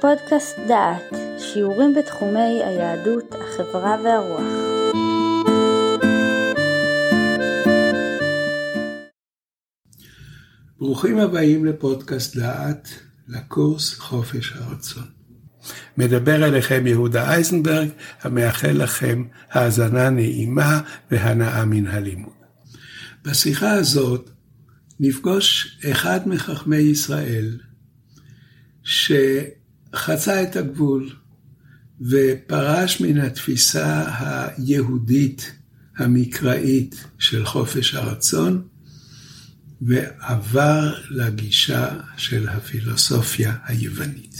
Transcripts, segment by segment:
פודקאסט דעת, שיעורים בתחומי היהדות, החברה והרוח. ברוכים הבאים לפודקאסט דעת, לקורס חופש הרצון. מדבר אליכם יהודה אייזנברג, המאחל לכם האזנה נעימה והנאה מן הלימוד. בשיחה הזאת נפגוש אחד מחכמי ישראל שחצה את הגבול ופרש מן התפיסה היהודית המקראית של חופש הרצון ועבר לגישה של הפילוסופיה היוונית.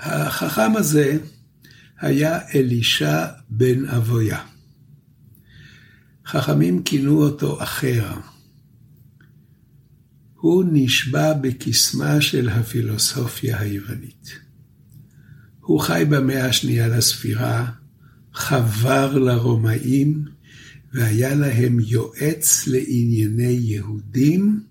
החכם הזה היה אלישע בן אבויה. חכמים כינו אותו אחר. הוא נשבע בקסמה של הפילוסופיה היוונית. הוא חי במאה השנייה לספירה, חבר לרומאים, והיה להם יועץ לענייני יהודים,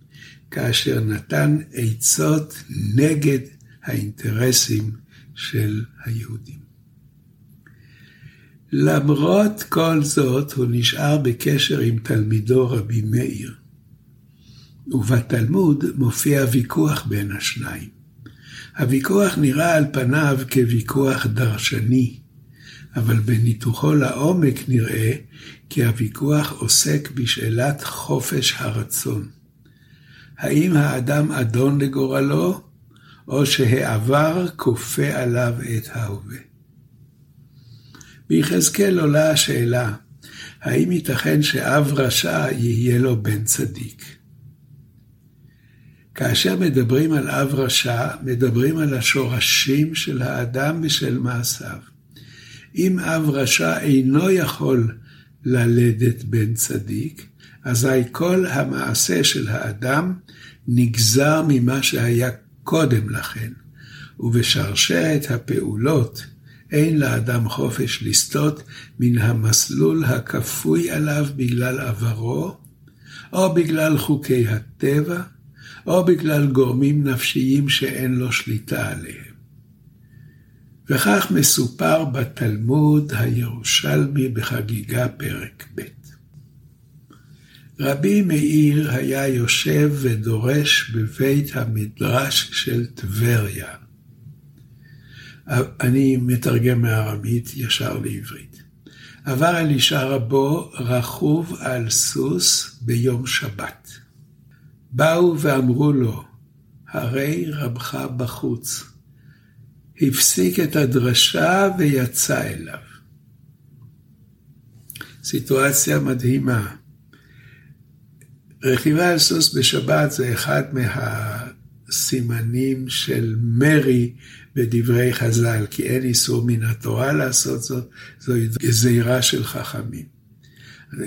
כאשר נתן עצות נגד האינטרסים של היהודים. למרות כל זאת, הוא נשאר בקשר עם תלמידו רבי מאיר, ובתלמוד מופיע ויכוח בין השניים. הוויכוח נראה על פניו כוויכוח דרשני, אבל בניתוחו לעומק נראה כי הוויכוח עוסק בשאלת חופש הרצון. האם האדם אדון לגורלו, או שהעבר כופה עליו את ההווה. ביחזקאל עולה השאלה, האם ייתכן שאב רשע יהיה לו בן צדיק? כאשר מדברים על אב רשע, מדברים על השורשים של האדם ושל מעשיו. אם אב רשע אינו יכול ללדת בן צדיק, אזי כל המעשה של האדם נגזר ממה שהיה קודם לכן, ובשרשרת הפעולות אין לאדם חופש לסטות מן המסלול הכפוי עליו בגלל עברו, או בגלל חוקי הטבע, או בגלל גורמים נפשיים שאין לו שליטה עליהם. וכך מסופר בתלמוד הירושלמי בחגיגה פרק ב'. רבי מאיר היה יושב ודורש בבית המדרש של טבריה. אני מתרגם מארמית ישר לעברית. עבר אלישע רבו רכוב על סוס ביום שבת. באו ואמרו לו, הרי רבך בחוץ. הפסיק את הדרשה ויצא אליו. סיטואציה מדהימה. רכיבה על סוס בשבת זה אחד מהסימנים של מרי בדברי חז"ל, כי אין איסור מן התורה לעשות זאת, זו גזירה של חכמים.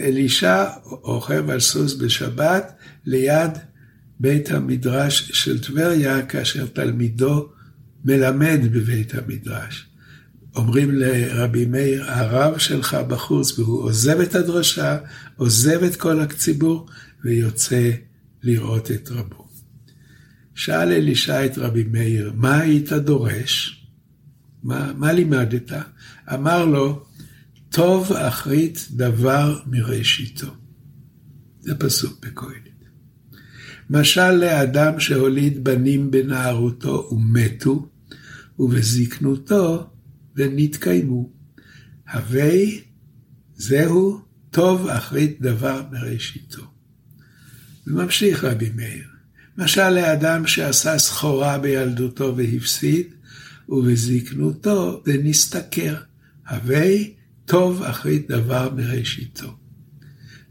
אלישע רוכב על סוס בשבת ליד בית המדרש של טבריה, כאשר תלמידו מלמד בבית המדרש. אומרים לרבי מאיר, הרב שלך בחוץ, והוא עוזב את הדרשה, עוזב את כל הציבור, ויוצא לראות את רבו. שאל אלישע את רבי מאיר, מה היית דורש? מה, מה לימדת? אמר לו, טוב אחרית דבר מראשיתו. זה פסוק בקהלת. משל לאדם שהוליד בנים בנערותו ומתו, ובזקנותו ונתקיימו. הווי זהו טוב אחרית דבר מראשיתו. וממשיך רבי מאיר, משל לאדם שעשה סחורה בילדותו והפסיד, ובזקנותו ונסתכר, הווי טוב אחרית דבר מראשיתו.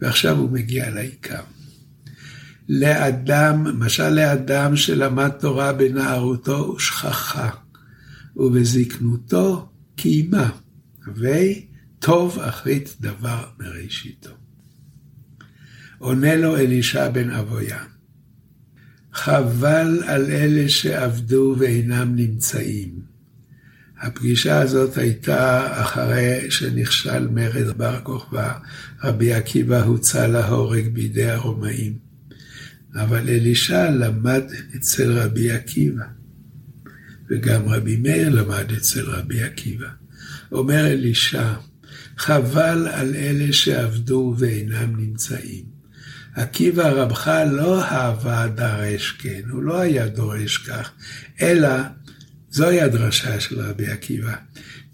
ועכשיו הוא מגיע לעיקר. לאדם, משל לאדם שלמד תורה בנערותו ושכחה, ובזקנותו קיימה, הווי טוב אחרית דבר מראשיתו. עונה לו אלישע בן אבויה, חבל על אלה שעבדו ואינם נמצאים. הפגישה הזאת הייתה אחרי שנכשל מרד בר כוכבא, רבי עקיבא הוצא להורג בידי הרומאים. אבל אלישע למד אצל רבי עקיבא, וגם רבי מאיר למד אצל רבי עקיבא. אומר אלישע, חבל על אלה שעבדו ואינם נמצאים. עקיבא רבך לא אהבה דרש כן, הוא לא היה דורש כך, אלא זוהי הדרשה של רבי עקיבא.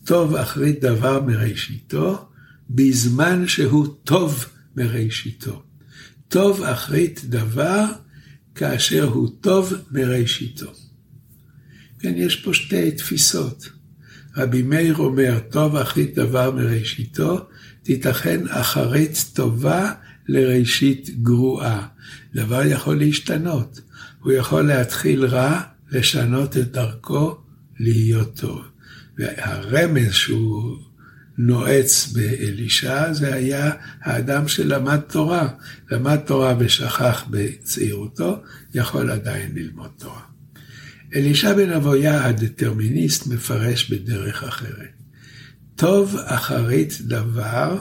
טוב אחרית דבר מראשיתו, בזמן שהוא טוב מראשיתו. טוב אחרית דבר כאשר הוא טוב מראשיתו. כן, יש פה שתי תפיסות. רבי מאיר אומר, טוב אחרית דבר מראשיתו, תיתכן אחרית טובה לראשית גרועה. דבר יכול להשתנות. הוא יכול להתחיל רע, לשנות את דרכו, להיות טוב. והרמז שהוא נועץ באלישע, זה היה האדם שלמד תורה. למד תורה ושכח בצעירותו, יכול עדיין ללמוד תורה. אלישע בן אבויה הדטרמיניסט מפרש בדרך אחרת. טוב אחרית דבר,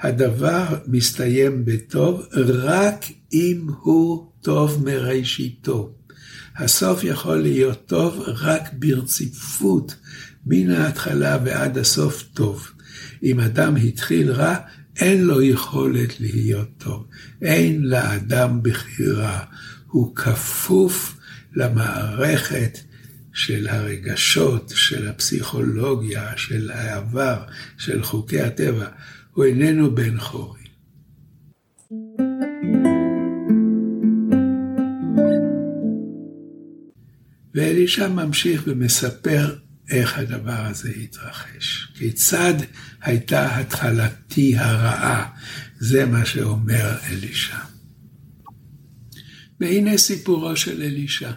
הדבר מסתיים בטוב רק אם הוא טוב מראשיתו. הסוף יכול להיות טוב רק ברציפות, מן ההתחלה ועד הסוף טוב. אם אדם התחיל רע, אין לו יכולת להיות טוב. אין לאדם בחירה. הוא כפוף למערכת של הרגשות, של הפסיכולוגיה, של העבר, של חוקי הטבע. הוא איננו בן חורי. ואלישע ממשיך ומספר איך הדבר הזה התרחש. כיצד הייתה התחלתי הרעה, זה מה שאומר אלישע. והנה סיפורו של אלישע.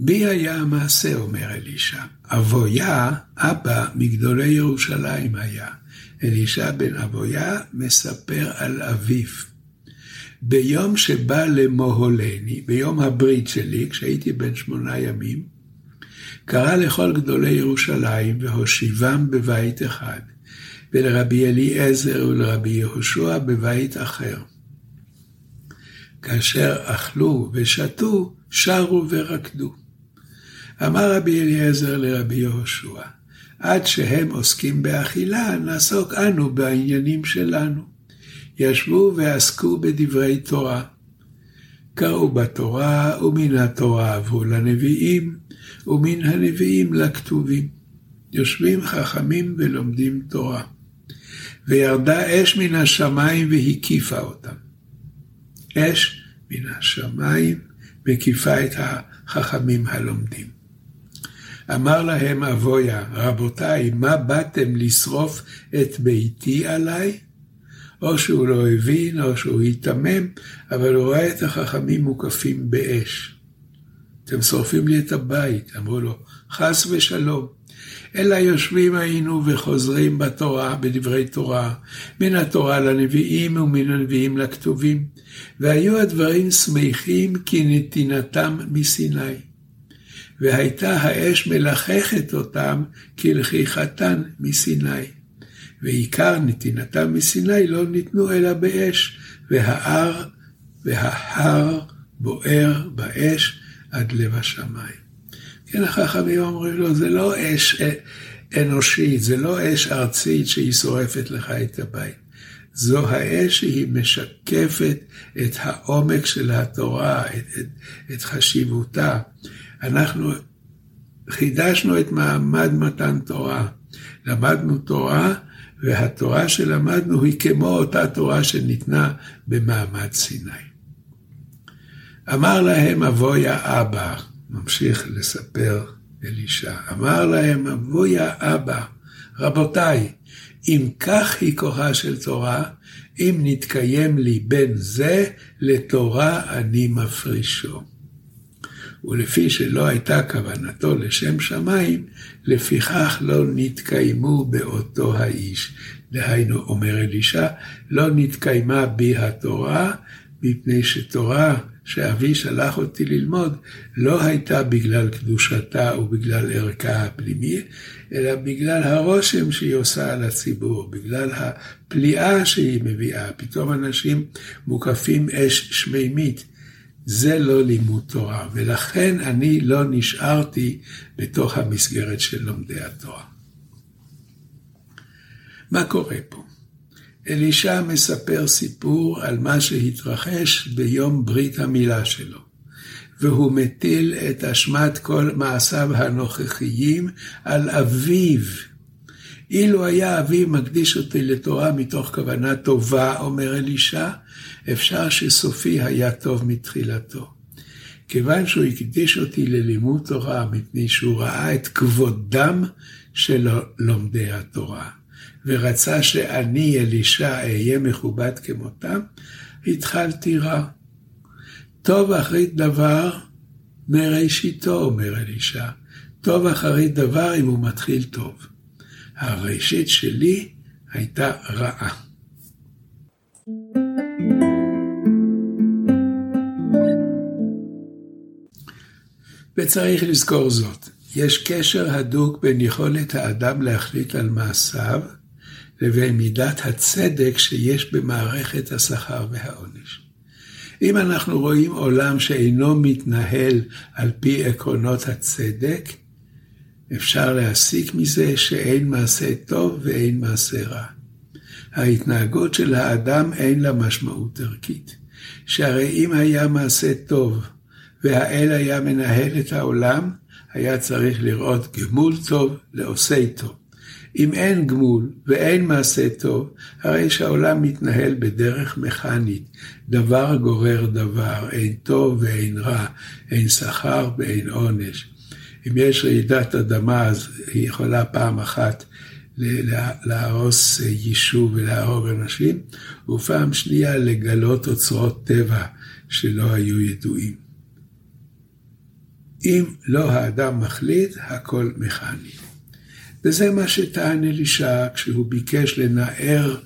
בי היה המעשה, אומר אלישע. אבויה, אבא מגדולי ירושלים היה. אלישע בן אבויה מספר על אביו. ביום שבא למוהולני, ביום הברית שלי, כשהייתי בן שמונה ימים, קרא לכל גדולי ירושלים והושיבם בבית אחד, ולרבי אליעזר ולרבי יהושע בבית אחר. כאשר אכלו ושתו, שרו ורקדו. אמר רבי אליעזר לרבי יהושע, עד שהם עוסקים באכילה, נעסוק אנו בעניינים שלנו. ישבו ועסקו בדברי תורה. קראו בתורה, ומן התורה עברו לנביאים, ומן הנביאים לכתובים. יושבים חכמים ולומדים תורה. וירדה אש מן השמיים והקיפה אותם. אש מן השמיים מקיפה את החכמים הלומדים. אמר להם אבויה, רבותיי, מה באתם לשרוף את ביתי עליי? או שהוא לא הבין, או שהוא היתמם, אבל הוא ראה את החכמים מוקפים באש. אתם שורפים לי את הבית, אמרו לו, חס ושלום. אלא יושבים היינו וחוזרים בתורה, בדברי תורה, מן התורה לנביאים ומן הנביאים לכתובים, והיו הדברים שמחים כנתינתם מסיני. והייתה האש מלחכת אותם כלכיכתן מסיני. ועיקר נתינתם מסיני לא ניתנו אלא באש, וההר, וההר בוער באש עד לב השמיים. כן, החכמים אומרים לו, זה לא אש אנושית, זה לא אש ארצית שהיא שורפת לך את הבית. זו האש שהיא משקפת את העומק של התורה, את, את, את חשיבותה. אנחנו חידשנו את מעמד מתן תורה. למדנו תורה, והתורה שלמדנו היא כמו אותה תורה שניתנה במעמד סיני. אמר להם אבויה אבא, ממשיך לספר אלישע, אמר להם אבויה אבא, רבותיי, אם כך היא כוחה של תורה, אם נתקיים לי בין זה, לתורה אני מפרישו. ולפי שלא הייתה כוונתו לשם שמיים, לפיכך לא נתקיימו באותו האיש. דהיינו, אומר אלישע, לא נתקיימה בי התורה, מפני שתורה שאבי שלח אותי ללמוד לא הייתה בגלל קדושתה ובגלל ערכה הפנימי, אלא בגלל הרושם שהיא עושה על הציבור, בגלל הפליאה שהיא מביאה. פתאום אנשים מוקפים אש שמימית. זה לא לימוד תורה, ולכן אני לא נשארתי בתוך המסגרת של לומדי התורה. מה קורה פה? אלישע מספר סיפור על מה שהתרחש ביום ברית המילה שלו, והוא מטיל את אשמת כל מעשיו הנוכחיים על אביו. אילו היה אביו מקדיש אותי לתורה מתוך כוונה טובה, אומר אלישע, אפשר שסופי היה טוב מתחילתו. כיוון שהוא הקדיש אותי ללימוד תורה, מפני שהוא ראה את כבודם של לומדי התורה. ורצה שאני, אלישע, אהיה מכובד כמותם, התחלתי רע. טוב אחרית דבר מראשיתו, אומר אלישע. טוב אחרית דבר אם הוא מתחיל טוב. הראשית שלי הייתה רעה. וצריך לזכור זאת, יש קשר הדוק בין יכולת האדם להחליט על מעשיו לבין מידת הצדק שיש במערכת השכר והעונש. אם אנחנו רואים עולם שאינו מתנהל על פי עקרונות הצדק, אפשר להסיק מזה שאין מעשה טוב ואין מעשה רע. ההתנהגות של האדם אין לה משמעות ערכית. שהרי אם היה מעשה טוב והאל היה מנהל את העולם, היה צריך לראות גמול טוב לעושי טוב. אם אין גמול ואין מעשה טוב, הרי שהעולם מתנהל בדרך מכנית. דבר גורר דבר, אין טוב ואין רע, אין שכר ואין עונש. אם יש רעידת אדמה, אז היא יכולה פעם אחת להרוס יישוב ולהרוג אנשים, ופעם שנייה לגלות אוצרות טבע שלא היו ידועים. אם לא האדם מחליט, הכל מכני. וזה מה שטען אלישע כשהוא ביקש לנער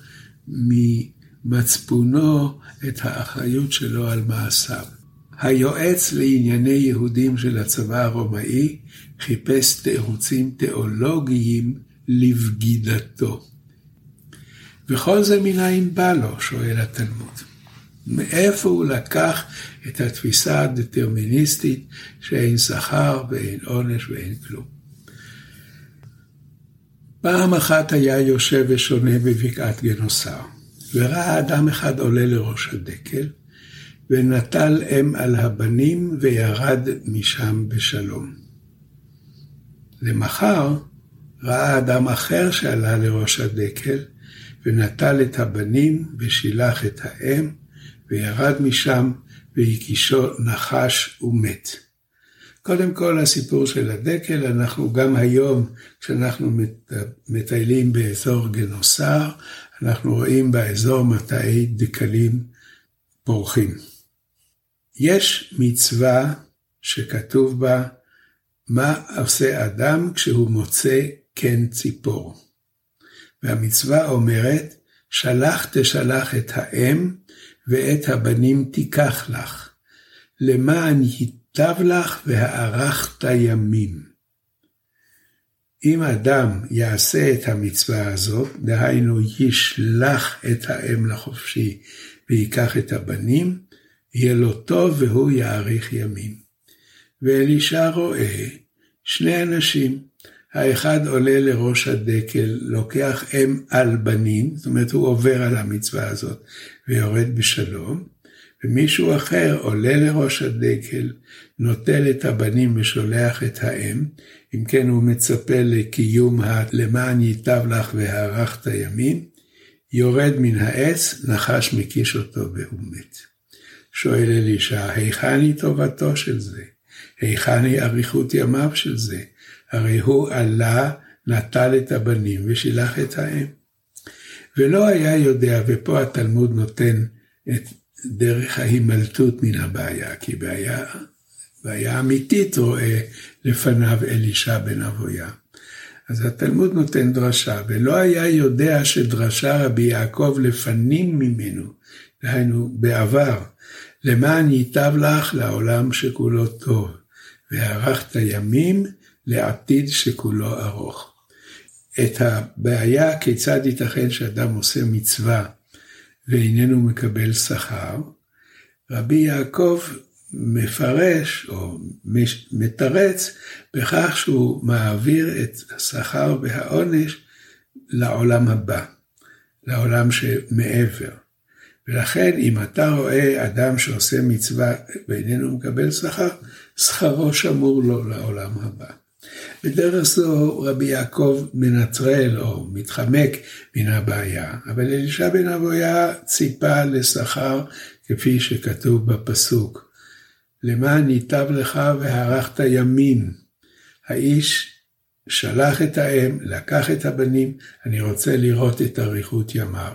ממצפונו את האחריות שלו על מעשיו. היועץ לענייני יהודים של הצבא הרומאי חיפש תירוצים תיאולוגיים לבגידתו. וכל זה מנין בא לו, שואל התלמוד. מאיפה הוא לקח את התפיסה הדטרמיניסטית שאין שכר ואין עונש ואין כלום. פעם אחת היה יושב ושונה בבקעת גנוסר, וראה אדם אחד עולה לראש הדקל, ונטל אם על הבנים וירד משם בשלום. למחר ראה אדם אחר שעלה לראש הדקל, ונטל את הבנים ושילח את האם, וירד משם, והקישו נחש ומת. קודם כל הסיפור של הדקל, אנחנו גם היום, כשאנחנו מטיילים באזור גנוסר, אנחנו רואים באזור מטעי דקלים פורחים. יש מצווה שכתוב בה, מה עושה אדם כשהוא מוצא קן ציפור. והמצווה אומרת, שלח תשלח את האם ואת הבנים תיקח לך, למען ייטב לך והארכת ימים. אם אדם יעשה את המצווה הזאת, דהיינו ישלח את האם לחופשי ויקח את הבנים, יהיה לו טוב והוא יאריך ימים. ואלישע רואה שני אנשים, האחד עולה לראש הדקל, לוקח אם על בנים, זאת אומרת הוא עובר על המצווה הזאת ויורד בשלום, ומישהו אחר עולה לראש הדקל, נוטל את הבנים ושולח את האם, אם כן הוא מצפה לקיום למען ייטב לך והארכת ימים, יורד מן העץ, נחש מקיש אותו והוא מת. שואל אלישע, היכן היא טובתו של זה? היכן היא אריכות ימיו של זה? הרי הוא עלה, נטל את הבנים ושילח את האם. ולא היה יודע, ופה התלמוד נותן את דרך ההימלטות מן הבעיה, כי בעיה, בעיה אמיתית רואה לפניו אלישע בן אבויה. אז התלמוד נותן דרשה, ולא היה יודע שדרשה רבי יעקב לפנים ממנו, דהיינו בעבר, למען ייטב לך לעולם שכולו טוב, והארכת ימים לעתיד שכולו ארוך. את הבעיה כיצד ייתכן שאדם עושה מצווה ואיננו מקבל שכר, רבי יעקב מפרש או מתרץ בכך שהוא מעביר את השכר והעונש לעולם הבא, לעולם שמעבר. ולכן אם אתה רואה אדם שעושה מצווה ואיננו מקבל שכר, שכרו שמור לו לעולם הבא. בדרך זו רבי יעקב מנטרל או מתחמק מן הבעיה, אבל אלישע בן אבויה ציפה לשכר כפי שכתוב בפסוק. למען ייטב לך והארכת ימים. האיש שלח את האם, לקח את הבנים, אני רוצה לראות את אריכות ימיו.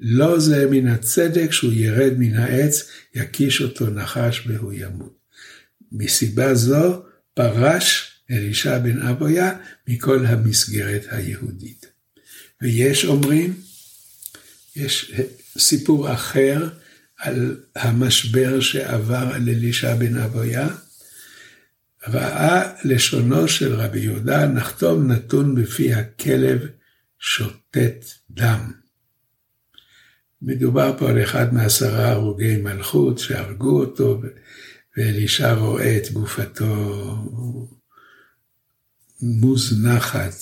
לא זה מן הצדק שהוא ירד מן העץ, יקיש אותו נחש והוא ימות. מסיבה זו פרש אלישע בן אבויה מכל המסגרת היהודית. ויש אומרים, יש סיפור אחר על המשבר שעבר על אלישע בן אבויה. ראה לשונו של רבי יהודה נחתום נתון בפי הכלב שותת דם. מדובר פה על אחד מעשרה הרוגי מלכות שהרגו אותו, ואלישע רואה את גופתו מוזנחת,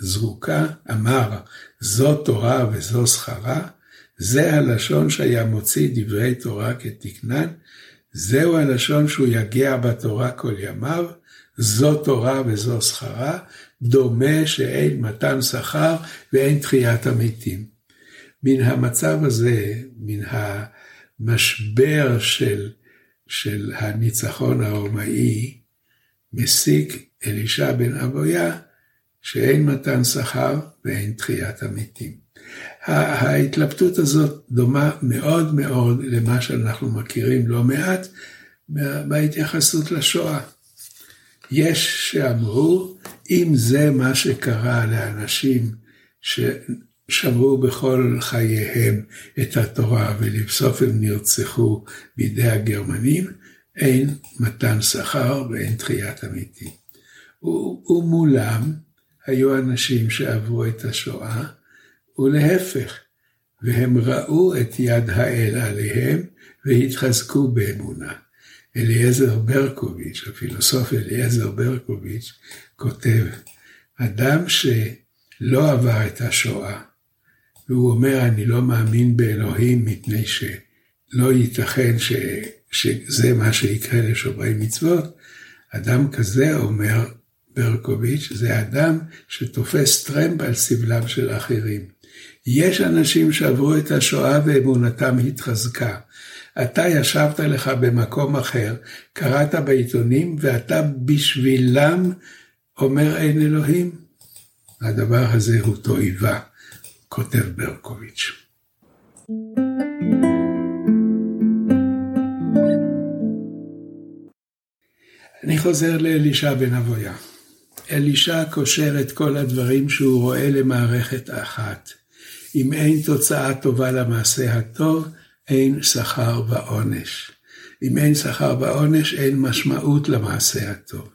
זרוקה, אמר, זו תורה וזו שכרה, זה הלשון שהיה מוציא דברי תורה כתקנן, זהו הלשון שהוא יגיע בתורה כל ימיו, זו תורה וזו שכרה, דומה שאין מתן שכר ואין תחיית המתים. מן המצב הזה, מן המשבר של, של הניצחון הרומאי, מסיק אלישע בן אבויה שאין מתן שכר ואין תחיית המתים. ההתלבטות הזאת דומה מאוד מאוד למה שאנחנו מכירים לא מעט בהתייחסות לשואה. יש שאמרו, אם זה מה שקרה לאנשים ששמרו בכל חייהם את התורה ולבסוף הם נרצחו בידי הגרמנים, אין מתן שכר ואין תחיית אמיתי. ומולם היו אנשים שעברו את השואה, ולהפך, והם ראו את יד האל עליהם והתחזקו באמונה. אליעזר ברקוביץ', הפילוסוף אליעזר ברקוביץ', כותב, אדם שלא עבר את השואה, והוא אומר, אני לא מאמין באלוהים מפני שלא ייתכן ש, שזה מה שיקרה לשומרי מצוות, אדם כזה, אומר ברקוביץ', זה אדם שתופס טרמפ על סבלם של אחרים. יש אנשים שעברו את השואה ואמונתם התחזקה. אתה ישבת לך במקום אחר, קראת בעיתונים, ואתה בשבילם אומר אין אלוהים? הדבר הזה הוא תועבה, כותב ברקוביץ'. אני חוזר לאלישע בן אבויה. אלישע קושר את כל הדברים שהוא רואה למערכת אחת. אם אין תוצאה טובה למעשה הטוב, אין שכר ועונש. אם אין שכר ועונש, אין משמעות למעשה הטוב.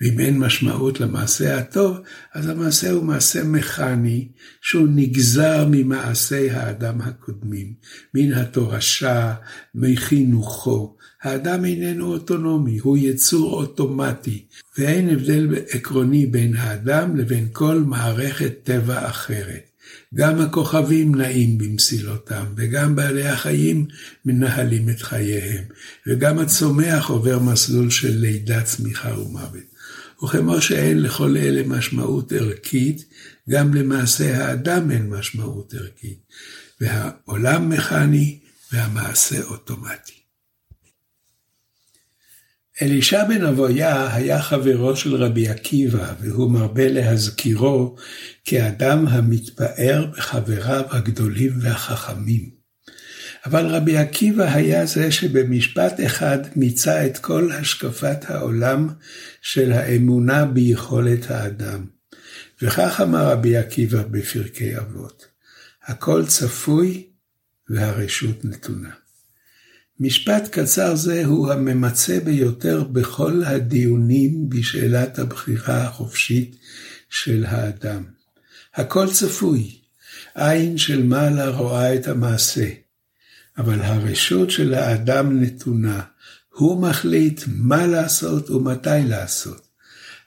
ואם אין משמעות למעשה הטוב, אז המעשה הוא מעשה מכני, שהוא נגזר ממעשי האדם הקודמים, מן התורשה, מחינוכו. האדם איננו אוטונומי, הוא יצור אוטומטי, ואין הבדל עקרוני בין האדם לבין כל מערכת טבע אחרת. גם הכוכבים נעים במסילותם, וגם בעלי החיים מנהלים את חייהם, וגם הצומח עובר מסלול של לידה, צמיחה ומוות. וכמו שאין לכל אלה משמעות ערכית, גם למעשה האדם אין משמעות ערכית, והעולם מכני והמעשה אוטומטי. אלישע בן אבויה היה חברו של רבי עקיבא, והוא מרבה להזכירו כאדם המתפאר בחבריו הגדולים והחכמים. אבל רבי עקיבא היה זה שבמשפט אחד מיצה את כל השקפת העולם של האמונה ביכולת האדם. וכך אמר רבי עקיבא בפרקי אבות, הכל צפוי והרשות נתונה. משפט קצר זה הוא הממצה ביותר בכל הדיונים בשאלת הבחירה החופשית של האדם. הכל צפוי, עין של מעלה רואה את המעשה, אבל הרשות של האדם נתונה, הוא מחליט מה לעשות ומתי לעשות.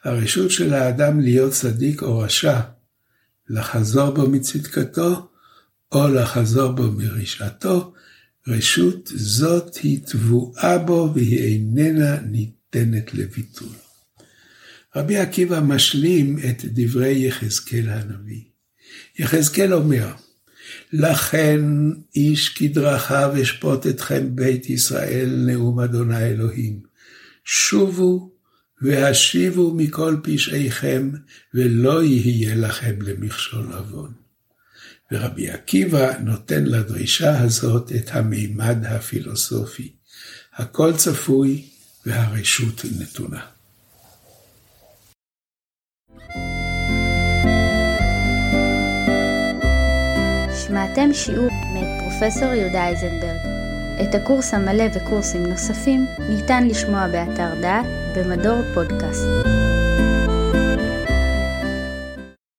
הרשות של האדם להיות צדיק או רשע, לחזור בו מצדקתו או לחזור בו מרשעתו, רשות זאת היא טבועה בו והיא איננה ניתנת לביטול. רבי עקיבא משלים את דברי יחזקאל הנביא. יחזקאל אומר, לכן איש כדרכיו אשפוט אתכם בית ישראל נאום אדוני אלוהים. שובו והשיבו מכל פשעיכם ולא יהיה לכם למכשול עוון. ורבי עקיבא נותן לדרישה הזאת את המימד הפילוסופי. הכל צפוי והרשות נתונה. שמעתם שיעור מאת פרופסור יהודה אייזנברג. את הקורס המלא וקורסים נוספים ניתן לשמוע באתר דעת במדור פודקאסט.